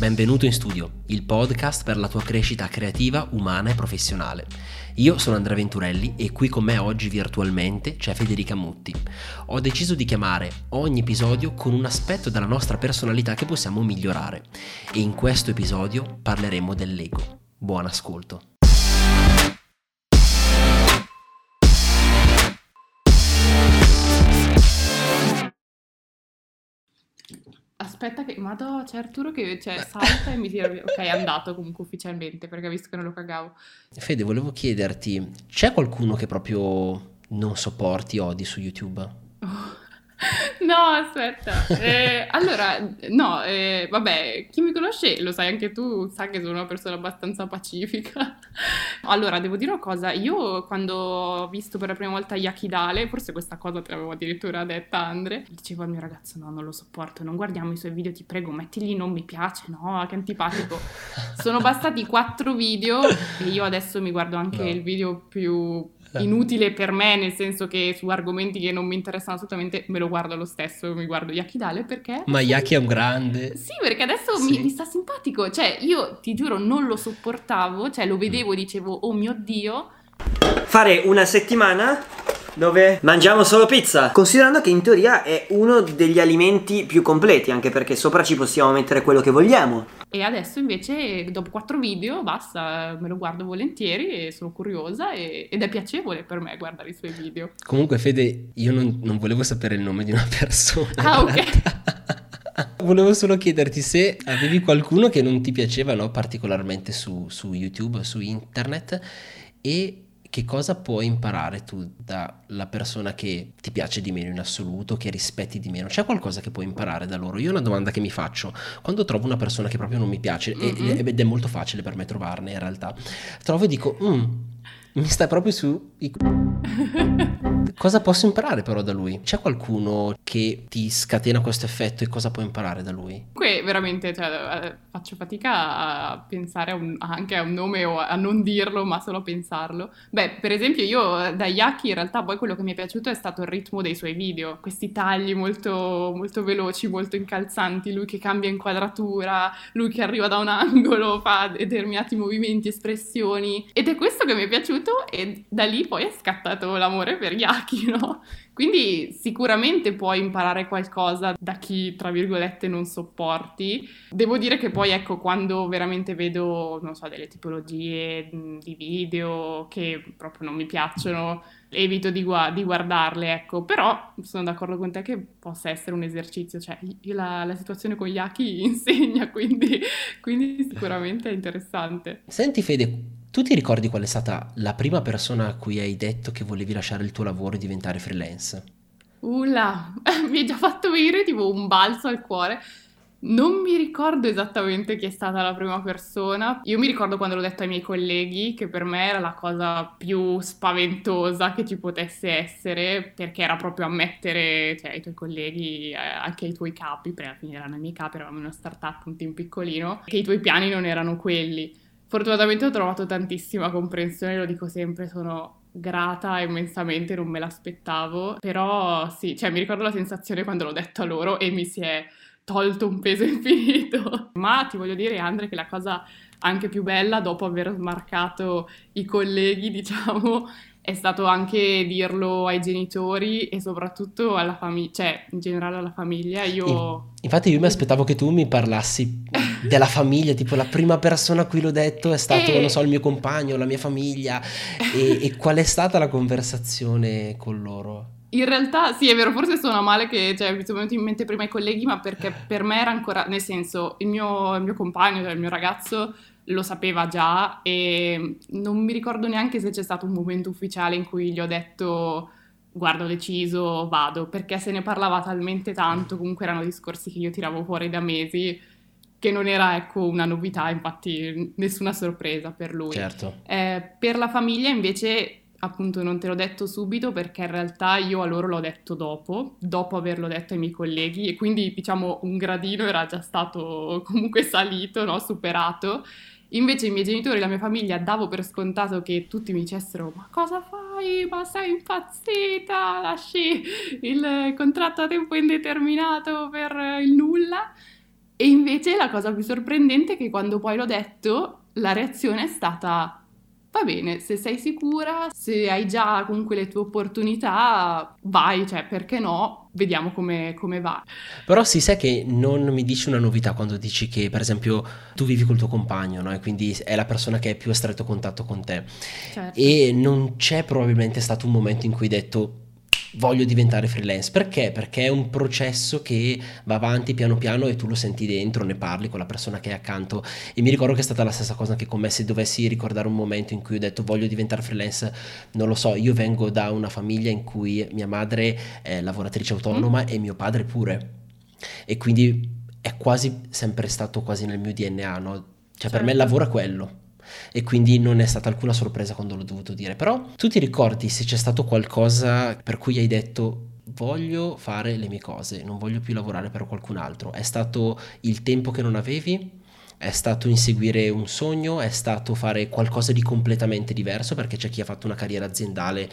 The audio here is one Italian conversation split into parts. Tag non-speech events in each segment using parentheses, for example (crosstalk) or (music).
benvenuto in studio, il podcast per la tua crescita creativa, umana e professionale. Io sono Andrea Venturelli e qui con me oggi virtualmente c'è Federica Mutti. Ho deciso di chiamare ogni episodio con un aspetto della nostra personalità che possiamo migliorare e in questo episodio parleremo dell'ego. Buon ascolto. Aspetta che, madò, c'è Arturo che cioè, salta e mi tira via. Ok, è andato comunque ufficialmente perché ha visto che non lo cagavo. Fede, volevo chiederti, c'è qualcuno che proprio non sopporti, odi su YouTube? (laughs) No, aspetta. Eh, allora, no, eh, vabbè, chi mi conosce, lo sai anche tu, sa che sono una persona abbastanza pacifica. (laughs) Allora, devo dire una cosa, io quando ho visto per la prima volta Yakidale, forse questa cosa te l'avevo addirittura detta Andre, dicevo al mio ragazzo no, non lo sopporto, non guardiamo i suoi video, ti prego, mettigli non mi piace, no, che antipatico. Sono bastati quattro video e io adesso mi guardo anche no. il video più. Inutile per me, nel senso che su argomenti che non mi interessano assolutamente me lo guardo lo stesso, mi guardo Yakidale perché... Ma Yaki è un grande... Sì, perché adesso sì. mi, mi, sta simpatico, cioè io ti giuro non lo sopportavo, cioè lo vedevo e dicevo oh mio Dio... Fare una settimana dove mangiamo solo pizza. Considerando che in teoria è uno degli alimenti più completi, anche perché sopra ci possiamo mettere quello che vogliamo. E adesso invece, dopo quattro video, basta, me lo guardo volentieri e sono curiosa e, ed è piacevole per me guardare i suoi video. Comunque, Fede, io non, non volevo sapere il nome di una (laughs) persona. Ah, ok. Volevo solo chiederti se avevi qualcuno che non ti piaceva no, particolarmente su, su YouTube, su internet e che cosa puoi imparare tu dalla persona che ti piace di meno in assoluto, che rispetti di meno? C'è qualcosa che puoi imparare da loro? Io ho una domanda che mi faccio quando trovo una persona che proprio non mi piace, mm-hmm. ed è molto facile per me trovarne in realtà, trovo e dico, mm, mi sta proprio su... cosa posso imparare però da lui? C'è qualcuno che ti scatena questo effetto e cosa puoi imparare da lui? Qui veramente cioè, eh, faccio fatica a pensare a un, anche a un nome o a non dirlo, ma solo a pensarlo. Beh, per esempio io da Yaki in realtà poi quello che mi è piaciuto è stato il ritmo dei suoi video, questi tagli molto, molto veloci, molto incalzanti, lui che cambia inquadratura, lui che arriva da un (laughs) angolo, fa determinati movimenti, espressioni ed è questo che mi è piaciuto piaciuto e da lì poi è scattato l'amore per Yaki, (laughs) no? Quindi sicuramente puoi imparare qualcosa da chi, tra virgolette, non sopporti. Devo dire che poi, ecco, quando veramente vedo, non so, delle tipologie di video che proprio non mi piacciono, evito di, gu- di guardarle, ecco. Però sono d'accordo con te che possa essere un esercizio. Cioè, la, la situazione con Yaki (laughs) insegna, quindi, quindi sicuramente è interessante. Senti Fede, tu ti ricordi qual è stata la prima persona a cui hai detto che volevi lasciare il tuo lavoro e diventare freelance? Ulla, (laughs) mi hai già fatto venire tipo un balzo al cuore. Non mi ricordo esattamente chi è stata la prima persona. Io mi ricordo quando l'ho detto ai miei colleghi che per me era la cosa più spaventosa che ci potesse essere, perché era proprio ammettere cioè, ai tuoi colleghi, eh, anche ai tuoi capi, perché alla fine erano i miei capi, eravamo una startup, un team piccolino, che i tuoi piani non erano quelli. Fortunatamente ho trovato tantissima comprensione, lo dico sempre, sono grata immensamente, non me l'aspettavo, però sì, cioè mi ricordo la sensazione quando l'ho detto a loro e mi si è tolto un peso (laughs) infinito. Ma ti voglio dire, Andre, che la cosa anche più bella dopo aver smarcato i colleghi, (laughs) diciamo, è stato anche dirlo ai genitori e soprattutto alla famiglia, cioè in generale alla famiglia. Io... Infatti io mi aspettavo che tu mi parlassi della famiglia, tipo la prima persona a cui l'ho detto è stato, e... non so, il mio compagno, la mia famiglia. E, e qual è stata la conversazione con loro? In realtà sì, è vero, forse suona male che cioè, mi sono venuti in mente prima i colleghi, ma perché per me era ancora, nel senso, il mio, il mio compagno, cioè il mio ragazzo lo sapeva già e non mi ricordo neanche se c'è stato un momento ufficiale in cui gli ho detto guarda ho deciso, vado, perché se ne parlava talmente tanto, comunque erano discorsi che io tiravo fuori da mesi che non era ecco una novità, infatti nessuna sorpresa per lui. Certo. Eh, per la famiglia invece appunto non te l'ho detto subito perché in realtà io a loro l'ho detto dopo, dopo averlo detto ai miei colleghi e quindi diciamo un gradino era già stato (laughs) comunque salito, no? superato. Invece i miei genitori e la mia famiglia davo per scontato che tutti mi dicessero ma cosa fai? Ma sei impazzita? Lasci il contratto a tempo indeterminato per il nulla? E invece la cosa più sorprendente è che quando poi l'ho detto, la reazione è stata va bene, se sei sicura, se hai già comunque le tue opportunità, vai, cioè perché no, vediamo come, come, va. Però si sa che non mi dici una novità quando dici che per esempio tu vivi col tuo compagno, no? E quindi è la persona che è più a stretto contatto con te. Certo. E non c'è probabilmente stato un momento in cui hai detto voglio diventare freelance. Perché? Perché è un processo che va avanti piano piano e tu lo senti dentro, ne parli con la persona che è accanto. E mi ricordo che è stata la stessa cosa anche con me se dovessi ricordare un momento in cui ho detto voglio diventare freelance. Non lo so, io vengo da una famiglia in cui mia madre è lavoratrice autonoma mm. e mio padre pure. E quindi è quasi sempre stato quasi nel mio DNA, no? Cioè certo. per me il certo. lavoro è quello e quindi non è stata alcuna sorpresa quando l'ho dovuto dire. Però tu ti ricordi se c'è stato qualcosa per cui hai detto voglio fare le mie cose, non voglio più lavorare per qualcun altro? È stato il tempo che non avevi? È stato inseguire un sogno? È stato fare qualcosa di completamente diverso? Perché c'è chi ha fatto una carriera aziendale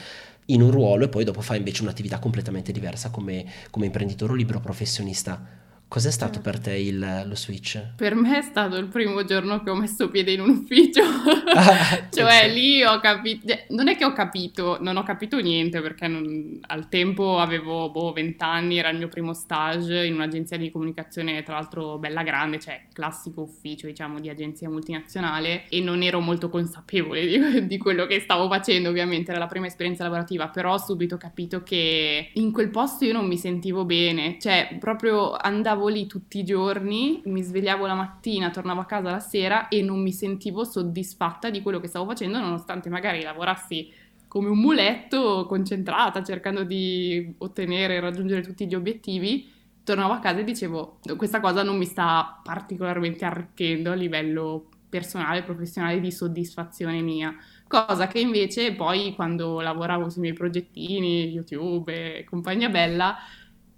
in un ruolo e poi dopo fa invece un'attività completamente diversa come, come imprenditore o libero professionista. Cos'è stato per te il, lo switch? Per me è stato il primo giorno che ho messo piede in un ufficio, ah, (laughs) cioè lì ho capito, cioè, non è che ho capito, non ho capito niente perché non, al tempo avevo boh, 20 anni, era il mio primo stage in un'agenzia di comunicazione tra l'altro bella grande, cioè classico ufficio diciamo di agenzia multinazionale e non ero molto consapevole di, di quello che stavo facendo ovviamente, era la prima esperienza lavorativa, però ho subito capito che in quel posto io non mi sentivo bene, cioè proprio andavo stavo lì tutti i giorni, mi svegliavo la mattina, tornavo a casa la sera e non mi sentivo soddisfatta di quello che stavo facendo, nonostante magari lavorassi come un muletto, concentrata, cercando di ottenere e raggiungere tutti gli obiettivi. Tornavo a casa e dicevo, questa cosa non mi sta particolarmente arricchendo a livello personale, professionale, di soddisfazione mia. Cosa che invece poi quando lavoravo sui miei progettini, YouTube e compagnia bella,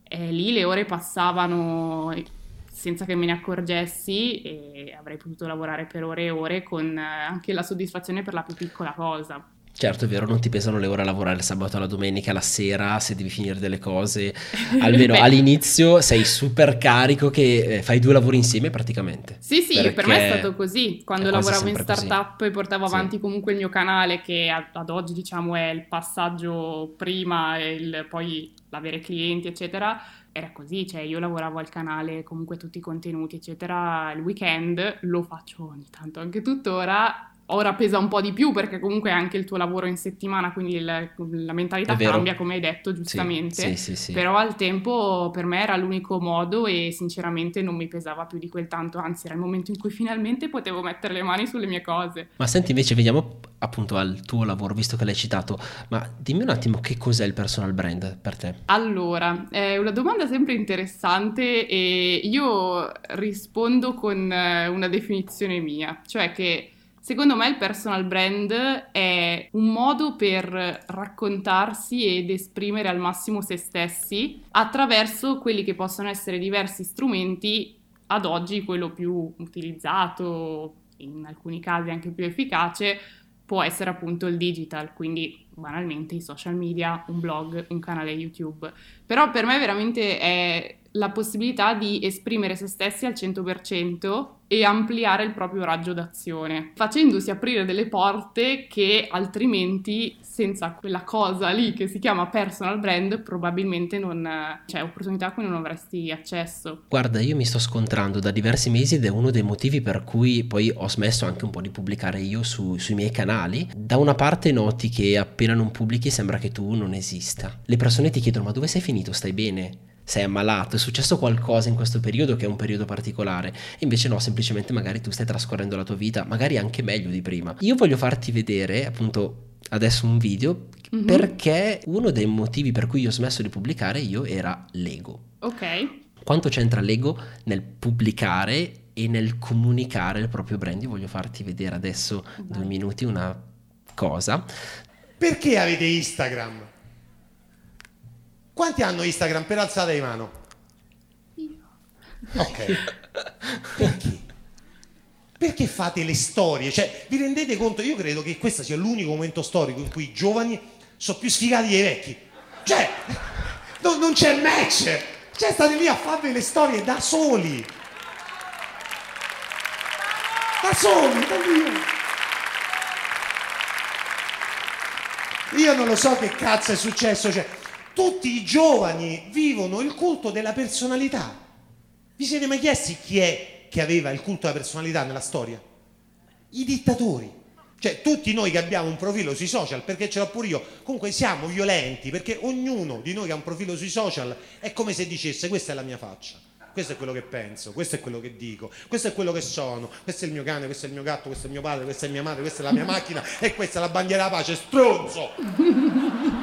eh, lì le ore passavano senza che me ne accorgessi e avrei potuto lavorare per ore e ore con eh, anche la soddisfazione per la più piccola cosa. Certo, è vero, non ti pesano le ore a lavorare il sabato la domenica, la sera, se devi finire delle cose. (laughs) Almeno all'inizio sei super carico che eh, fai due lavori insieme praticamente. Sì, sì, per me è stato così. Quando lavoravo in startup così. e portavo avanti sì. comunque il mio canale, che ad oggi diciamo è il passaggio prima e il, poi l'avere clienti, eccetera, era così, cioè io lavoravo al canale, comunque tutti i contenuti, eccetera, il weekend, lo faccio ogni tanto anche tuttora, ora pesa un po' di più perché comunque è anche il tuo lavoro in settimana, quindi il, la mentalità cambia, come hai detto giustamente. Sì, sì, sì, Però al tempo per me era l'unico modo e sinceramente non mi pesava più di quel tanto, anzi era il momento in cui finalmente potevo mettere le mani sulle mie cose. Ma senti, invece veniamo appunto al tuo lavoro, visto che l'hai citato, ma dimmi un attimo che cos'è il personal brand per te? Allora, è una domanda sempre interessante e io rispondo con eh, una definizione mia, cioè che Secondo me il personal brand è un modo per raccontarsi ed esprimere al massimo se stessi attraverso quelli che possono essere diversi strumenti, ad oggi quello più utilizzato, in alcuni casi anche più efficace, può essere appunto il digital, quindi banalmente i social media, un blog, un canale YouTube. Però per me veramente è la possibilità di esprimere se stessi al 100% e ampliare il proprio raggio d'azione, facendosi aprire delle porte che altrimenti senza quella cosa lì che si chiama personal brand probabilmente non c'è opportunità a cui non avresti accesso. Guarda, io mi sto scontrando da diversi mesi ed è uno dei motivi per cui poi ho smesso anche un po' di pubblicare io su, sui miei canali. Da una parte noti che appena non pubblichi sembra che tu non esista. Le persone ti chiedono ma dove sei finito? Stai bene? Sei ammalato, è successo qualcosa in questo periodo che è un periodo particolare, invece no, semplicemente magari tu stai trascorrendo la tua vita, magari anche meglio di prima. Io voglio farti vedere appunto adesso un video mm-hmm. perché uno dei motivi per cui io ho smesso di pubblicare io era l'ego. Ok. Quanto c'entra l'ego nel pubblicare e nel comunicare il proprio brand? Io voglio farti vedere adesso Vai. due minuti una cosa. Perché avete Instagram? Quanti hanno Instagram per alzata di mano? Io. Ok. Perché? Perché fate le storie? Cioè, vi rendete conto? Io credo che questo sia l'unico momento storico in cui i giovani sono più sfigati dei vecchi. Cioè, no, non c'è match. Cioè, state lì a fare le storie da soli. Ma sono, Io non lo so che cazzo è successo, cioè, tutti i giovani vivono il culto della personalità. Vi siete mai chiesti chi è che aveva il culto della personalità nella storia? I dittatori. Cioè, tutti noi che abbiamo un profilo sui social, perché ce l'ho pure io, comunque siamo violenti, perché ognuno di noi che ha un profilo sui social è come se dicesse questa è la mia faccia, questo è quello che penso, questo è quello che dico, questo è quello che sono, questo è il mio cane, questo è il mio gatto, questo è mio padre, questa è mia madre, questa è la mia macchina e questa è la bandiera della pace, stronzo!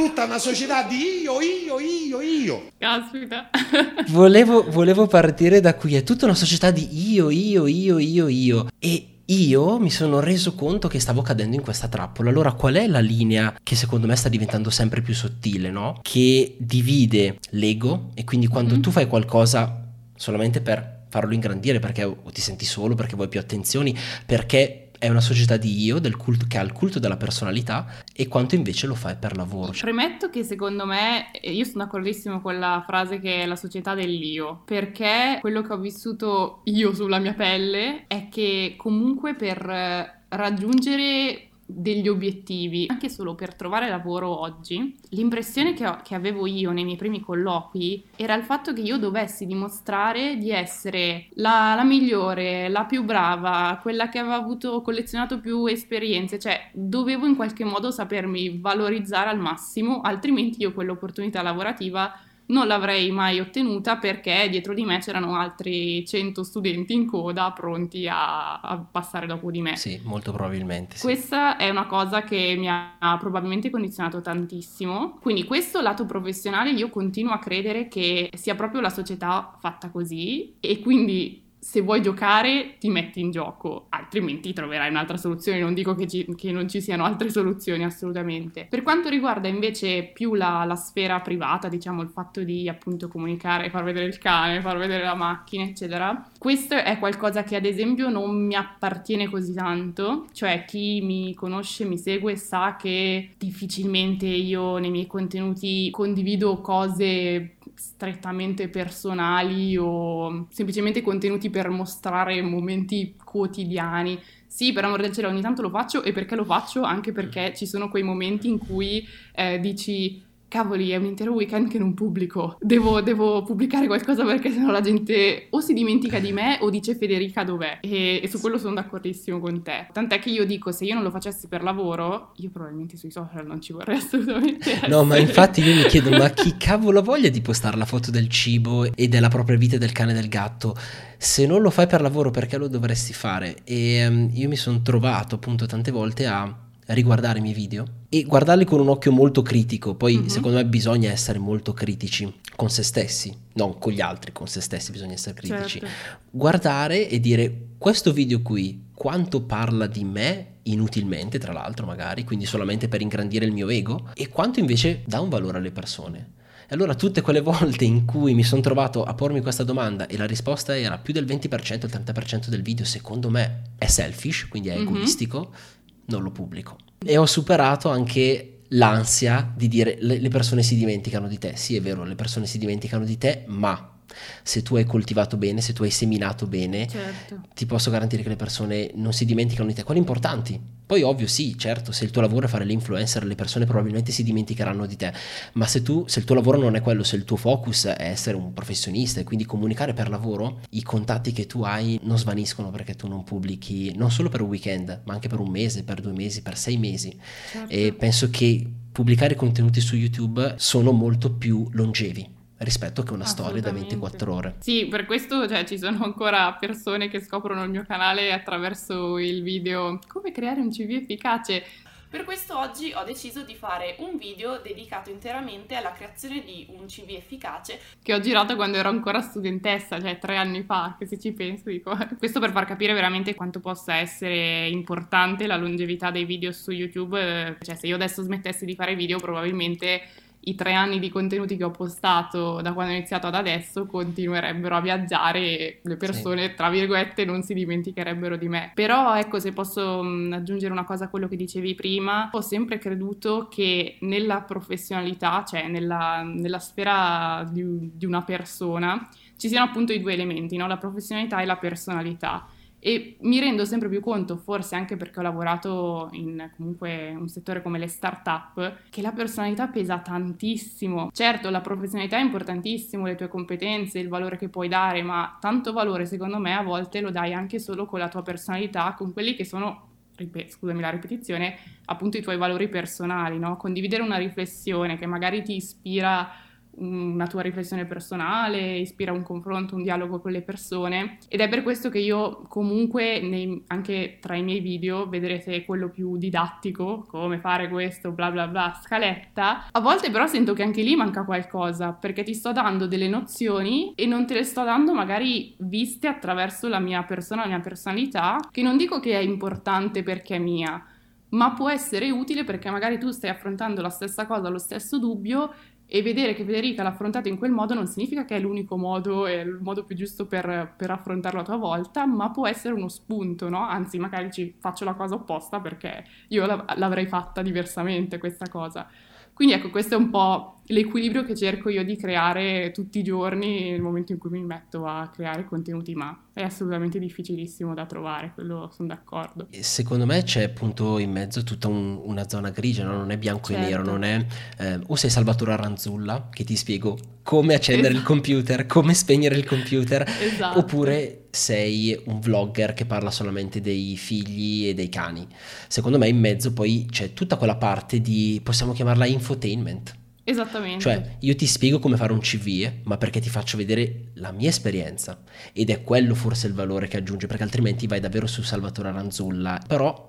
Tutta una società di io, io, io, io. Caspita. (laughs) Volevo, volevo partire da qui, è tutta una società di io, io, io, io, io. E io mi sono reso conto che stavo cadendo in questa trappola. Allora, qual è la linea che secondo me sta diventando sempre più sottile, no? Che divide l'ego e quindi quando Mhm. tu fai qualcosa solamente per farlo ingrandire, perché o ti senti solo, perché vuoi più attenzioni, perché è una società di io, culto, che ha il culto della personalità, e quanto invece lo fai per lavoro. Premetto che secondo me, io sono d'accordissimo con la frase che è la società dell'io, perché quello che ho vissuto io sulla mia pelle è che comunque per eh, raggiungere degli obiettivi, anche solo per trovare lavoro oggi, l'impressione che, ho- che avevo io nei miei primi colloqui era il fatto che io dovessi dimostrare di essere la, la migliore, la più brava, quella che aveva avuto collezionato più esperienze, cioè dovevo in qualche modo sapermi valorizzare al massimo, altrimenti io quell'opportunità lavorativa non l'avrei mai ottenuta perché dietro di me c'erano altri 100 studenti in coda pronti a, a passare dopo di me. Sì, molto probabilmente. Sì. Questa è una cosa che mi ha probabilmente condizionato tantissimo. Quindi questo lato professionale io continuo a credere che sia proprio la società fatta così e quindi se vuoi giocare ti metti in gioco, altrimenti troverai un'altra soluzione. Non dico che, ci- che non ci siano altre soluzioni assolutamente. Per quanto riguarda invece più la, la sfera privata, diciamo il fatto di appunto comunicare, far vedere il cane, far vedere la macchina, eccetera, questo è qualcosa che ad esempio non mi appartiene così tanto, cioè chi mi conosce, mi segue sa che difficilmente io nei miei contenuti condivido cose strettamente personali o semplicemente contenuti per mostrare momenti quotidiani. Sì, per amor del cielo, ogni tanto lo faccio e perché lo faccio? Anche perché ci sono quei momenti in cui eh, dici cavoli, è un intero weekend che non pubblico. Devo, devo pubblicare qualcosa perché sennò la gente o si dimentica di me o dice Federica dov'è. E, e su quello sono d'accordissimo con te. Tant'è che io dico, se io non lo facessi per lavoro, io probabilmente sui social non ci vorrei (laughs) assolutamente No, ma essere. infatti io mi chiedo, ma chi cavolo ha voglia di postare la foto del cibo e della propria vita del cane e del gatto? Se non lo fai per lavoro, perché lo dovresti fare? E ehm, io mi sono trovato appunto tante volte a riguardare i miei video e guardarli con un occhio molto critico. Poi, Mhm. secondo me, bisogna essere molto critici con se stessi, non con gli altri, con se stessi bisogna essere critici Certo. guardare e dire questo video qui quanto parla di me inutilmente tra l'altro magari quindi solamente per ingrandire il mio ego e quanto invece dà un valore alle persone e allora tutte quelle (laughs) volte in cui mi sono trovato a pormi questa domanda e la risposta era più del 20% il 30% del video secondo me è selfish quindi è Mhm. egoistico non lo pubblico. E ho superato anche l'ansia di dire le, persone si dimenticano di te. Sì è vero le persone si dimenticano di te ma se tu hai coltivato bene, se tu hai seminato bene, Certo. ti posso garantire che le persone non si dimenticano di te, quelli importanti. Poi ovvio sì, certo, se il tuo lavoro è fare l'influencer, le persone probabilmente si dimenticheranno di te, ma se tu se il tuo lavoro non è quello, se il tuo focus è essere un professionista e quindi comunicare per lavoro, i contatti che tu hai non svaniscono perché tu non pubblichi non solo per un weekend, ma anche per un mese, per due mesi, per sei mesi. certo. E penso che pubblicare contenuti su YouTube sono molto più longevi rispetto che una storia da Assolutamente. 24 ore. Sì, per questo cioè, ci sono ancora persone che scoprono il mio canale attraverso il video come creare un CV efficace. Per questo oggi ho deciso di fare un video dedicato interamente alla creazione di un CV efficace che ho girato quando ero ancora studentessa, cioè tre anni fa, che se ci penso dico. (laughs) Questo per far capire veramente quanto possa essere importante la longevità dei video su YouTube, eh, cioè se io adesso smettessi di fare video probabilmente i tre anni di contenuti che ho postato da quando ho iniziato ad adesso continuerebbero a viaggiare e le persone, tra virgolette, non si dimenticherebbero di me. Però ecco, se posso aggiungere una cosa a quello che dicevi prima, ho sempre creduto che nella professionalità, cioè nella, nella sfera di, di una persona, ci siano appunto i due elementi, no? la professionalità e la personalità. E mi rendo sempre più conto, forse anche perché ho lavorato in comunque un settore come le start-up, che la personalità pesa tantissimo. Certo, la professionalità è importantissimo, le tue competenze, il valore che puoi dare, ma tanto valore secondo me a volte lo dai anche solo con la tua personalità, con quelli che sono scusami la ripetizione, appunto i tuoi valori personali, no? Condividere una riflessione che magari ti ispira una tua riflessione personale, ispira un confronto, un dialogo con le persone ed è per questo che io comunque nei, anche tra i miei video vedrete quello più didattico, come fare questo, bla bla bla, scaletta. A volte però sento che anche lì manca qualcosa perché ti sto dando delle nozioni e non te le sto dando magari viste attraverso la mia persona, la mia personalità, che non dico che è importante perché è mia, ma può essere utile perché magari tu stai affrontando la stessa cosa, lo stesso dubbio e vedere che Federica l'ha affrontato in quel modo non significa che è l'unico modo e il modo più giusto per, per, affrontarlo a tua volta, ma può essere uno spunto, no? Anzi, magari ci faccio la cosa opposta perché io l'avrei fatta diversamente questa cosa. Quindi ecco, questo è un po' l'equilibrio che cerco io di creare tutti i giorni nel momento in cui mi metto a creare contenuti, ma è assolutamente difficilissimo da trovare, quello sono d'accordo. Secondo me c'è appunto in mezzo tutta un, una zona grigia, no? non è bianco certo. e nero, non è eh, o sei Salvatore Aranzulla che ti spiego come accendere esatto. il computer, come spegnere il computer, esatto. oppure sei un vlogger che parla solamente dei figli e dei cani. Secondo me in mezzo poi c'è tutta quella parte di, possiamo chiamarla infotainment Esattamente. Cioè, io ti spiego come fare un CV, eh, ma perché ti faccio vedere la mia esperienza. Ed è quello forse il valore che aggiunge, perché altrimenti vai davvero su Salvatore Aranzulla. Però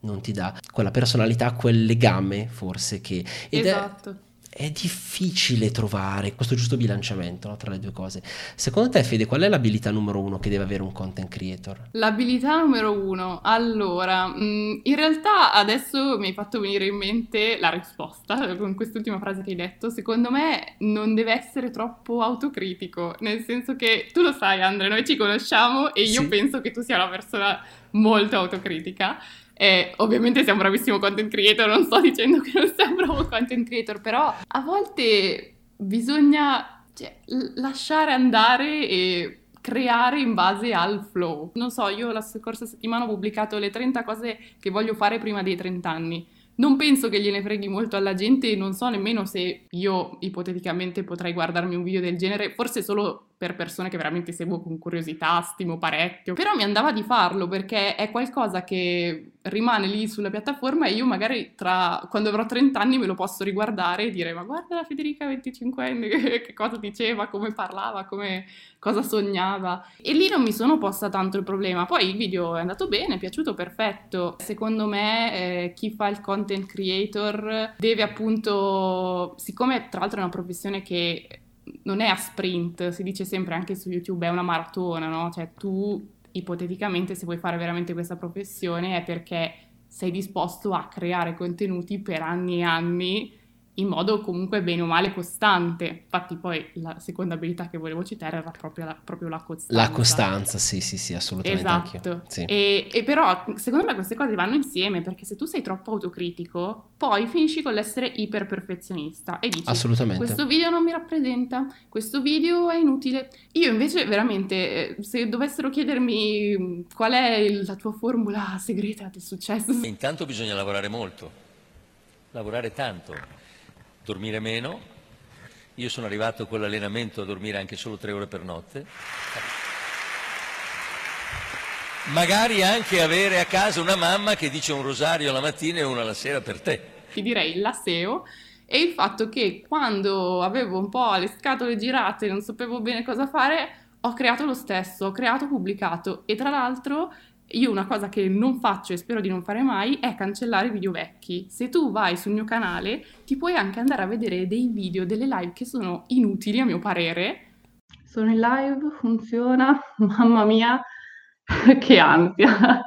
non ti dà quella personalità, quel legame forse che... Ed esatto. È, è difficile trovare questo giusto bilanciamento no, tra le due cose. Secondo te, Fede, qual è l'abilità numero uno che deve avere un content creator? L'abilità numero uno, allora, mm, in realtà adesso mi hai fatto venire in mente la risposta con quest'ultima frase che hai detto. Secondo me non deve essere troppo autocritico, nel senso che tu lo sai, Andre, noi ci conosciamo e io sì. penso che tu sia una persona molto autocritica. E ovviamente sei un bravissimo content creator, non sto dicendo che non sei un bravo content creator, però a volte bisogna cioè, lasciare andare e creare in base al flow. Non so, io la scorsa settimana ho pubblicato le 30 cose che voglio fare prima dei 30 anni. Non penso che gliene freghi molto alla gente non so nemmeno se io ipoteticamente potrei guardarmi un video del genere, forse solo per persone che veramente seguo con curiosità, stimo parecchio. Però mi andava di farlo perché è qualcosa che rimane lì sulla piattaforma e io magari tra quando avrò 30 anni me lo posso riguardare e dire ma guarda la Federica 25enne che, (laughs) che cosa diceva, come parlava, come, cosa sognava. E lì non mi sono posta tanto il problema. Poi il video è andato bene, è piaciuto, perfetto. Secondo me eh, chi fa il content creator deve appunto, siccome tra l'altro è una professione che non è a sprint, si dice sempre anche su YouTube, è una maratona, no? Cioè tu ipoteticamente se vuoi fare veramente questa professione è perché sei disposto a creare contenuti per anni e anni in modo comunque bene o male costante. Infatti poi la seconda abilità che volevo citare era proprio la, proprio la costanza. La costanza, sì, sì, sì, assolutamente. Esatto. Sì. E, e, però secondo me queste cose vanno insieme perché se tu sei troppo autocritico, poi finisci con l'essere iper perfezionista e dici assolutamente. questo video non mi rappresenta, questo video è inutile. Io invece veramente, eh, se dovessero chiedermi mm, qual è la tua formula segreta del successo... Intanto bisogna lavorare molto, lavorare tanto dormire meno. Io sono arrivato con l'allenamento a dormire anche solo tre ore per notte. Magari anche avere a casa una mamma che dice un rosario la mattina e una la sera per te. Ti direi la SEO e il fatto che quando avevo un po' le scatole girate e non sapevo bene cosa fare, ho creato lo stesso, ho creato, pubblicato e tra l'altro io una cosa che non faccio e spero di non fare mai è cancellare video vecchi. Se tu vai sul mio canale ti puoi anche andare a vedere dei video, delle live che sono inutili a mio parere. Sono in live, funziona, (laughs) mamma mia, (laughs) che ansia.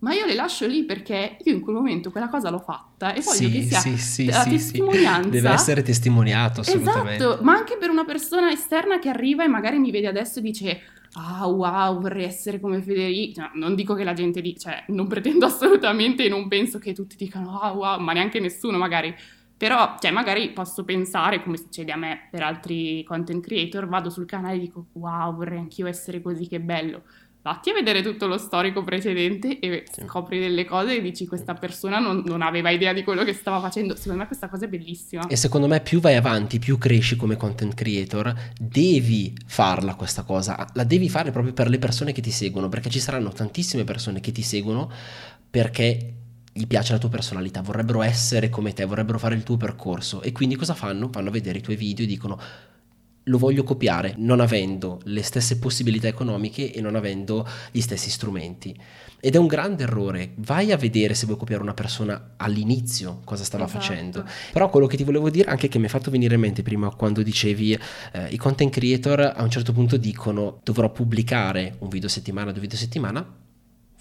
Ma io le lascio lì perché io in quel momento quella cosa l'ho fatta e voglio sì, che sia sì, sì, la testimonianza. Deve essere testimoniato assolutamente. Esatto, ma anche per una persona esterna che arriva e magari mi vede adesso e dice ah wow, vorrei essere come Federico. No, non dico che la gente dica, cioè non pretendo (laughs) assolutamente e non penso che tutti dicano ah wow, ma neanche nessuno magari. Però, cioè, magari posso pensare, come succede a me per altri content creator, vado sul canale e dico wow, vorrei anch'io essere così, che bello. Vatti a vedere tutto lo storico precedente e scopri delle cose e dici questa persona non, non aveva idea di quello che stava facendo. Secondo me questa cosa è bellissima. E secondo me più vai avanti, più cresci come content creator, devi farla questa cosa, la devi fare proprio per le persone che ti seguono, perché ci saranno tantissime persone che ti seguono perché gli piace la tua personalità, vorrebbero essere come te, vorrebbero fare il tuo percorso e quindi cosa fanno? Vanno a vedere i tuoi video e dicono lo voglio copiare, non avendo le stesse possibilità economiche e non avendo gli stessi strumenti. Ed è un grande errore. Vai a vedere se vuoi copiare una persona all'inizio cosa stava Esatto. facendo. Però quello che ti volevo dire, anche che mi è fatto venire in mente prima quando dicevi eh, i content creator a un certo punto dicono dovrò pubblicare un video a settimana, due video a settimana.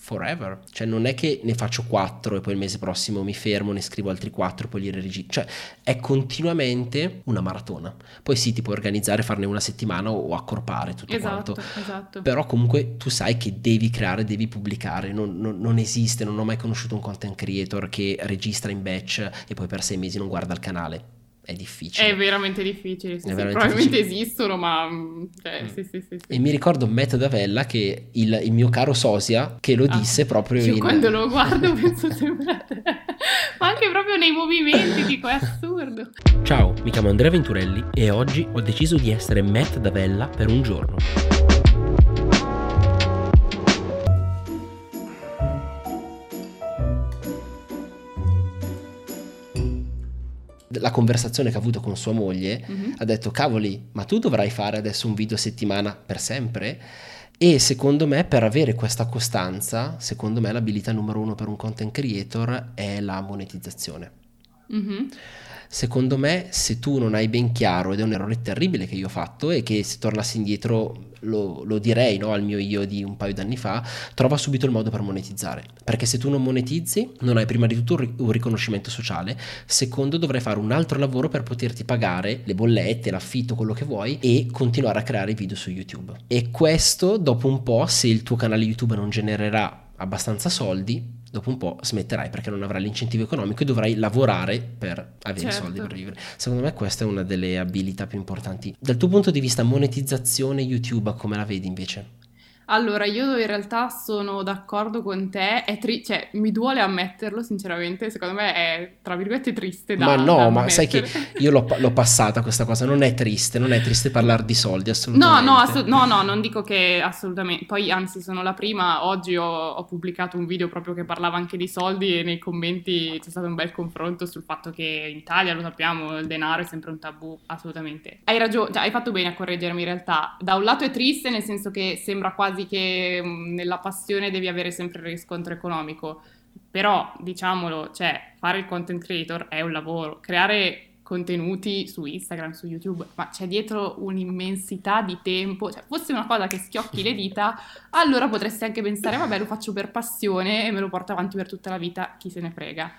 Forever, cioè non è che ne faccio quattro e poi il mese prossimo mi fermo, ne scrivo altri quattro e poi li registro, cioè è continuamente una maratona. Poi sì, ti puoi organizzare, farne una settimana o accorpare tutto Esatto, quanto. esatto. Però comunque tu sai che devi creare, devi pubblicare, non, non- non esiste, non ho mai conosciuto un content creator che registra in batch e poi per sei mesi non guarda il canale. È difficile. È veramente difficile, sì, È sì, veramente probabilmente difficile. esistono, ma mm, cioè, Mm. sì. E mi ricordo Matt Davella che il, il mio caro Sosia che lo Ah, disse proprio Io in... quando lo guardo penso sempre a te, ma anche proprio nei movimenti, dico, è assurdo. Ciao, mi chiamo Andrea Venturelli e oggi ho deciso di essere Matt Davella per un giorno. La conversazione che ha avuto con sua moglie Mhm. ha detto cavoli, ma tu dovrai fare adesso un video a settimana per sempre? E secondo me per avere questa costanza, secondo me l'abilità numero uno per un content creator è la monetizzazione. Mhm. Secondo me, se tu non hai ben chiaro, ed è un errore terribile che io ho fatto e che se tornassi indietro lo, lo direi no, al mio io di un paio d'anni fa, trova subito il modo per monetizzare. Perché se tu non monetizzi, non hai prima di tutto un un riconoscimento sociale, secondo dovrai fare un altro lavoro per poterti pagare le bollette, l'affitto, quello che vuoi e continuare a creare video su YouTube. E questo dopo un po', se il tuo canale YouTube non genererà abbastanza soldi, dopo un po' smetterai perché non avrai l'incentivo economico e dovrai lavorare per avere i Certo. soldi per vivere. Secondo me questa è una delle abilità più importanti. Dal tuo punto di vista monetizzazione YouTube come la vedi invece? Allora, io in realtà sono d'accordo con te, è tri- cioè, mi duole ammetterlo sinceramente, secondo me è tra virgolette triste da ma no, da ma sai che io l'ho, l'ho passata questa cosa, non è triste, non è triste parlare di soldi No, assolutamente. no, assu- no, no, non dico che assolutamente. Poi, anzi, sono la prima. Oggi ho, ho pubblicato un video proprio che parlava anche di soldi e nei commenti c'è stato un bel confronto sul fatto che in Italia, lo sappiamo, il denaro è sempre un tabù, assolutamente. Hai ragione, cioè, hai fatto bene a correggermi in realtà. Da un lato è triste, nel senso che sembra quasi che mh, nella passione devi avere sempre il riscontro economico. Però, diciamolo, cioè, fare il content creator è un lavoro. Creare contenuti su Instagram, su YouTube, ma c'è dietro un'immensità di tempo. Cioè, fosse una cosa che schiocchi le dita, (laughs) allora potresti anche pensare, vabbè, lo faccio per passione e me lo porto avanti per tutta la vita, chi se ne frega.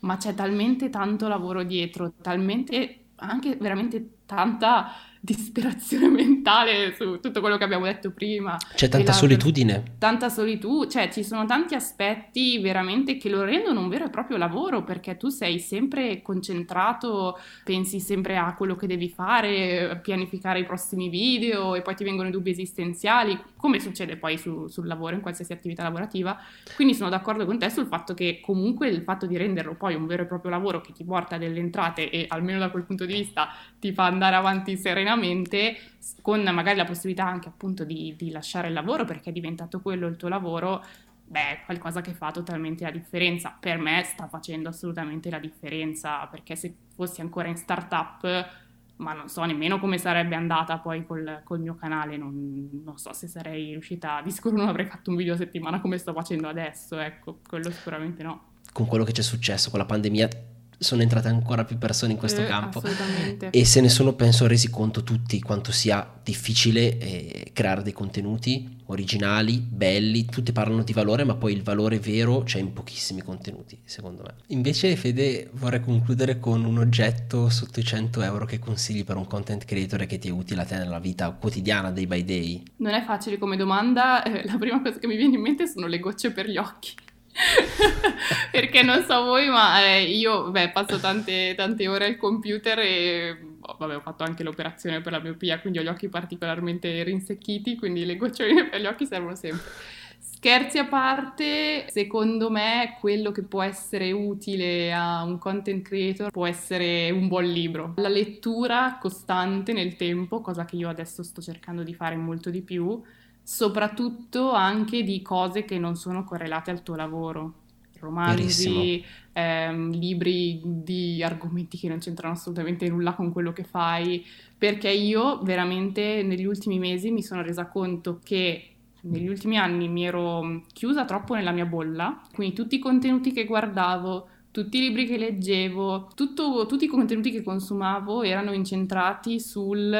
Ma c'è talmente tanto lavoro dietro, talmente anche veramente tanta (laughs) disperazione mentale su tutto quello che abbiamo detto prima. C'è tanta solitudine. tanta solitudine, cioè ci sono tanti aspetti veramente che lo rendono un vero e proprio lavoro perché tu sei sempre concentrato, pensi sempre a quello che devi fare, pianificare i prossimi video e poi ti vengono i dubbi esistenziali, come succede poi su- sul lavoro, in qualsiasi attività lavorativa. Quindi sono d'accordo con te sul fatto che comunque il fatto di renderlo poi un vero e proprio lavoro che ti porta delle entrate e almeno da quel punto di vista ti fa andare avanti serenamente, con magari la possibilità anche appunto di, di lasciare il lavoro perché è diventato quello il tuo lavoro, beh, è qualcosa che fa totalmente la differenza. Per me sta facendo assolutamente la differenza perché se fossi ancora in startup, ma non so nemmeno come sarebbe andata poi col, col mio canale, non, non so se sarei riuscita, di sicuro non avrei fatto un video a settimana come sto facendo adesso, ecco, quello sicuramente no. Con quello che c'è successo con la pandemia sono entrate ancora più persone in questo Eh, campo. E se ne sono, penso, resi conto tutti quanto sia difficile eh, creare dei contenuti originali, belli, tutti parlano di valore, ma poi il valore vero c'è in pochissimi contenuti, secondo me. Invece, Fede, vorrei concludere con un oggetto sotto i 100 euro che consigli per un content creator e che ti è utile a te nella vita quotidiana, day by day. Non è facile come domanda, eh, la prima cosa che mi viene in mente sono le gocce per gli occhi. (laughs) Perché non so voi, ma eh, io beh, passo tante, tante ore al computer e vabbè, ho fatto anche l'operazione per la miopia, quindi ho gli occhi particolarmente rinsecchiti, quindi le goccioline per gli occhi servono sempre. Scherzi a parte, secondo me quello che può essere utile a un content creator può essere un buon libro. La lettura costante nel tempo, cosa che io adesso sto cercando di fare molto di più, soprattutto anche di cose che non sono correlate al tuo lavoro. Romanzi, ehm, libri di argomenti che non c'entrano assolutamente nulla con quello che fai, perché io veramente negli ultimi mesi mi sono resa conto che negli ultimi anni mi ero chiusa troppo nella mia bolla, quindi tutti i contenuti che guardavo, tutti i libri che leggevo, tutto, tutti i contenuti che consumavo erano incentrati sul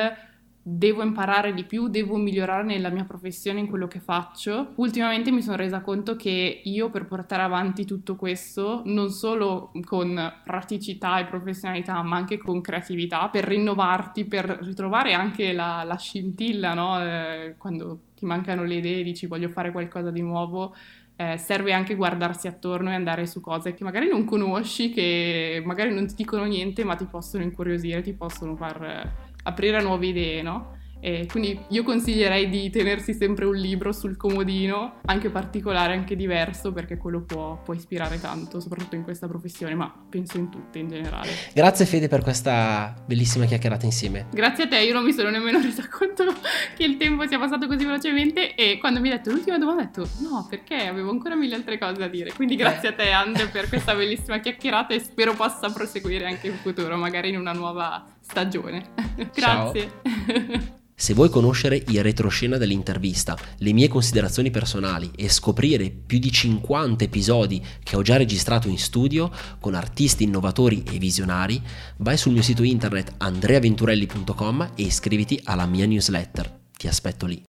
devo imparare di più, devo migliorare nella mia professione, in quello che faccio. Ultimamente mi sono resa conto che io per portare avanti tutto questo, non solo con praticità e professionalità, ma anche con creatività, per rinnovarti, per ritrovare anche la, la scintilla, no? Eh, quando ti mancano le idee, dici voglio fare qualcosa di nuovo, eh, serve anche guardarsi attorno e andare su cose che magari non conosci, che magari non ti dicono niente, ma ti possono incuriosire, ti possono far aprire a nuove idee, no? E quindi io consiglierei di tenersi sempre un libro sul comodino, anche particolare, anche diverso, perché quello può, può, ispirare tanto, soprattutto in questa professione, ma penso in tutte in generale. Grazie Fede per questa bellissima chiacchierata insieme. Grazie a te, io non mi sono nemmeno (laughs) resa conto che il tempo sia passato così velocemente e quando mi hai detto l'ultima domanda ho detto no, perché avevo ancora mille altre cose da dire. Quindi grazie a te Andre per questa bellissima chiacchierata e spero possa proseguire anche in futuro, magari in una nuova stagione. grazie. Se vuoi conoscere il retroscena dell'intervista, le mie considerazioni personali e scoprire più di 50 episodi che ho già registrato in studio con artisti innovatori e visionari, vai sul mio sito internet andreaventurelli.com e iscriviti alla mia newsletter. Ti aspetto lì.